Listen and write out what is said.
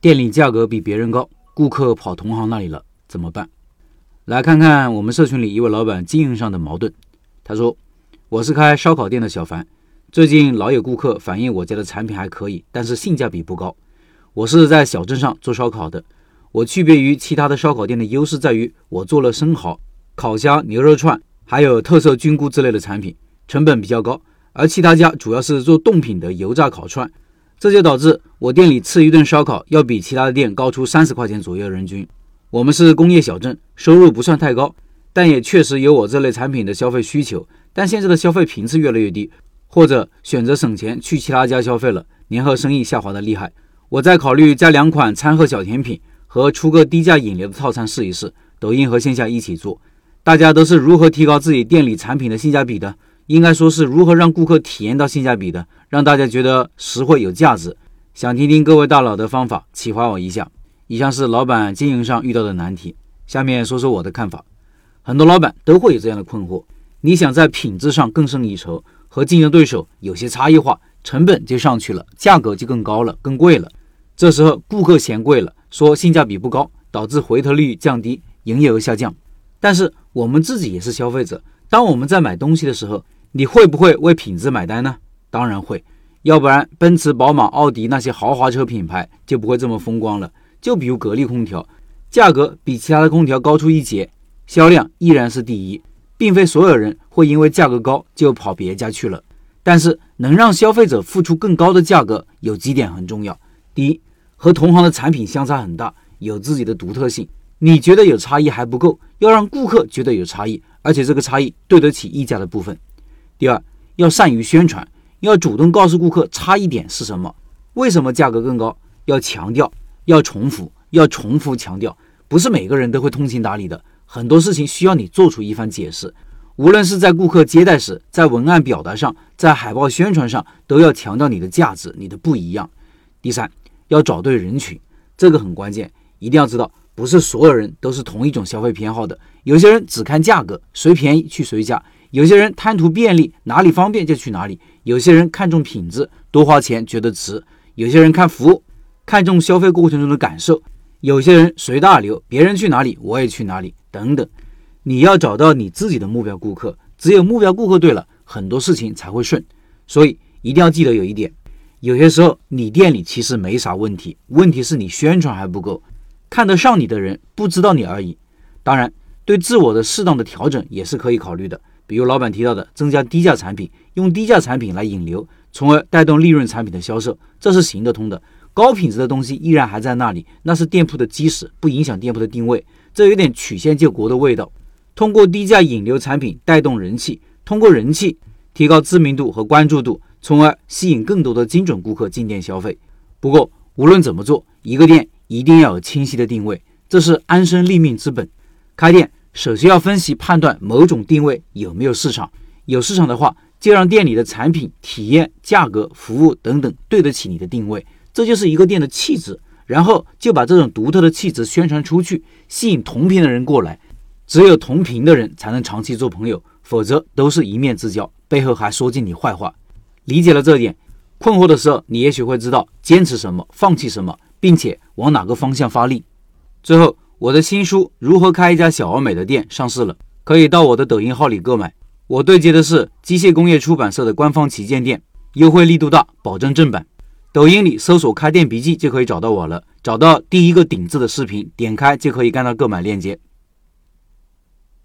店里价格比别人高，顾客跑同行那里了，怎么办？来看看我们社群里一位老板经营上的矛盾。他说：“我是开烧烤店的小凡，最近老有顾客反映我家的产品还可以，但是性价比不高。我是在小镇上做烧烤的，我区别于其他的烧烤店的优势在于，我做了生蚝、烤虾、牛肉串，还有特色菌菇之类的产品，成本比较高。而其他家主要是做冻品的油炸烤串。”这就导致我店里吃一顿烧烤要比其他的店高出三十块钱左右人均。我们是工业小镇，收入不算太高，但也确实有我这类产品的消费需求。但现在的消费频次越来越低，或者选择省钱去其他家消费了，年后生意下滑的厉害。我在考虑加两款餐后小甜品和出个低价引流的套餐试一试。抖音和线下一起做，大家都是如何提高自己店里产品的性价比的？应该说是如何让顾客体验到性价比的，让大家觉得实惠有价值。想听听各位大佬的方法，启发我一下。以上是老板经营上遇到的难题，下面说说我的看法。很多老板都会有这样的困惑：你想在品质上更胜一筹，和竞争对手有些差异化，成本就上去了，价格就更高了，更贵了。这时候顾客嫌贵了，说性价比不高，导致回头率降低，营业额下降。但是我们自己也是消费者，当我们在买东西的时候，你会不会为品质买单呢？当然会，要不然奔驰、宝马、奥迪那些豪华车品牌就不会这么风光了。就比如格力空调，价格比其他的空调高出一截，销量依然是第一，并非所有人会因为价格高就跑别家去了。但是能让消费者付出更高的价格，有几点很重要：第一，和同行的产品相差很大，有自己的独特性，你觉得有差异还不够，要让顾客觉得有差异，而且这个差异对得起溢价的部分。第二，要善于宣传，要主动告诉顾客差异点是什么，为什么价格更高，要强调，要重复，要重复强调。不是每个人都会通情达理的，很多事情需要你做出一番解释。无论是在顾客接待时，在文案表达上，在海报宣传上，都要强调你的价值，你的不一样。第三，要找对人群，这个很关键，一定要知道，不是所有人都是同一种消费偏好的，有些人只看价格，谁便宜去谁家。有些人贪图便利，哪里方便就去哪里；有些人看重品质，多花钱觉得值；有些人看服务，看重消费过程中的感受；有些人随大流，别人去哪里我也去哪里，等等。你要找到你自己的目标顾客，只有目标顾客对了，很多事情才会顺。所以一定要记得有一点：有些时候你店里其实没啥问题，问题是你宣传还不够，看得上你的人不知道你而已。当然，对自我的适当的调整也是可以考虑的。比如老板提到的，增加低价产品，用低价产品来引流，从而带动利润产品的销售，这是行得通的。高品质的东西依然还在那里，那是店铺的基石，不影响店铺的定位。这有点曲线救国的味道。通过低价引流产品带动人气，通过人气提高知名度和关注度，从而吸引更多的精准顾客进店消费。不过无论怎么做，一个店一定要有清晰的定位，这是安身立命之本。开店。首先要分析判断某种定位有没有市场，有市场的话，就让店里的产品、体验、价格、服务等等对得起你的定位，这就是一个店的气质。然后就把这种独特的气质宣传出去，吸引同频的人过来。只有同频的人才能长期做朋友，否则都是一面之交，背后还说尽你坏话。理解了这点，困惑的时候，你也许会知道坚持什么，放弃什么，并且往哪个方向发力。最后。我的新书《如何开一家小而美的店》上市了，可以到我的抖音号里购买。我对接的是机械工业出版社的官方旗舰店，优惠力度大，保证正版。抖音里搜索“开店笔记”就可以找到我了，找到第一个顶字的视频，点开就可以看到购买链接。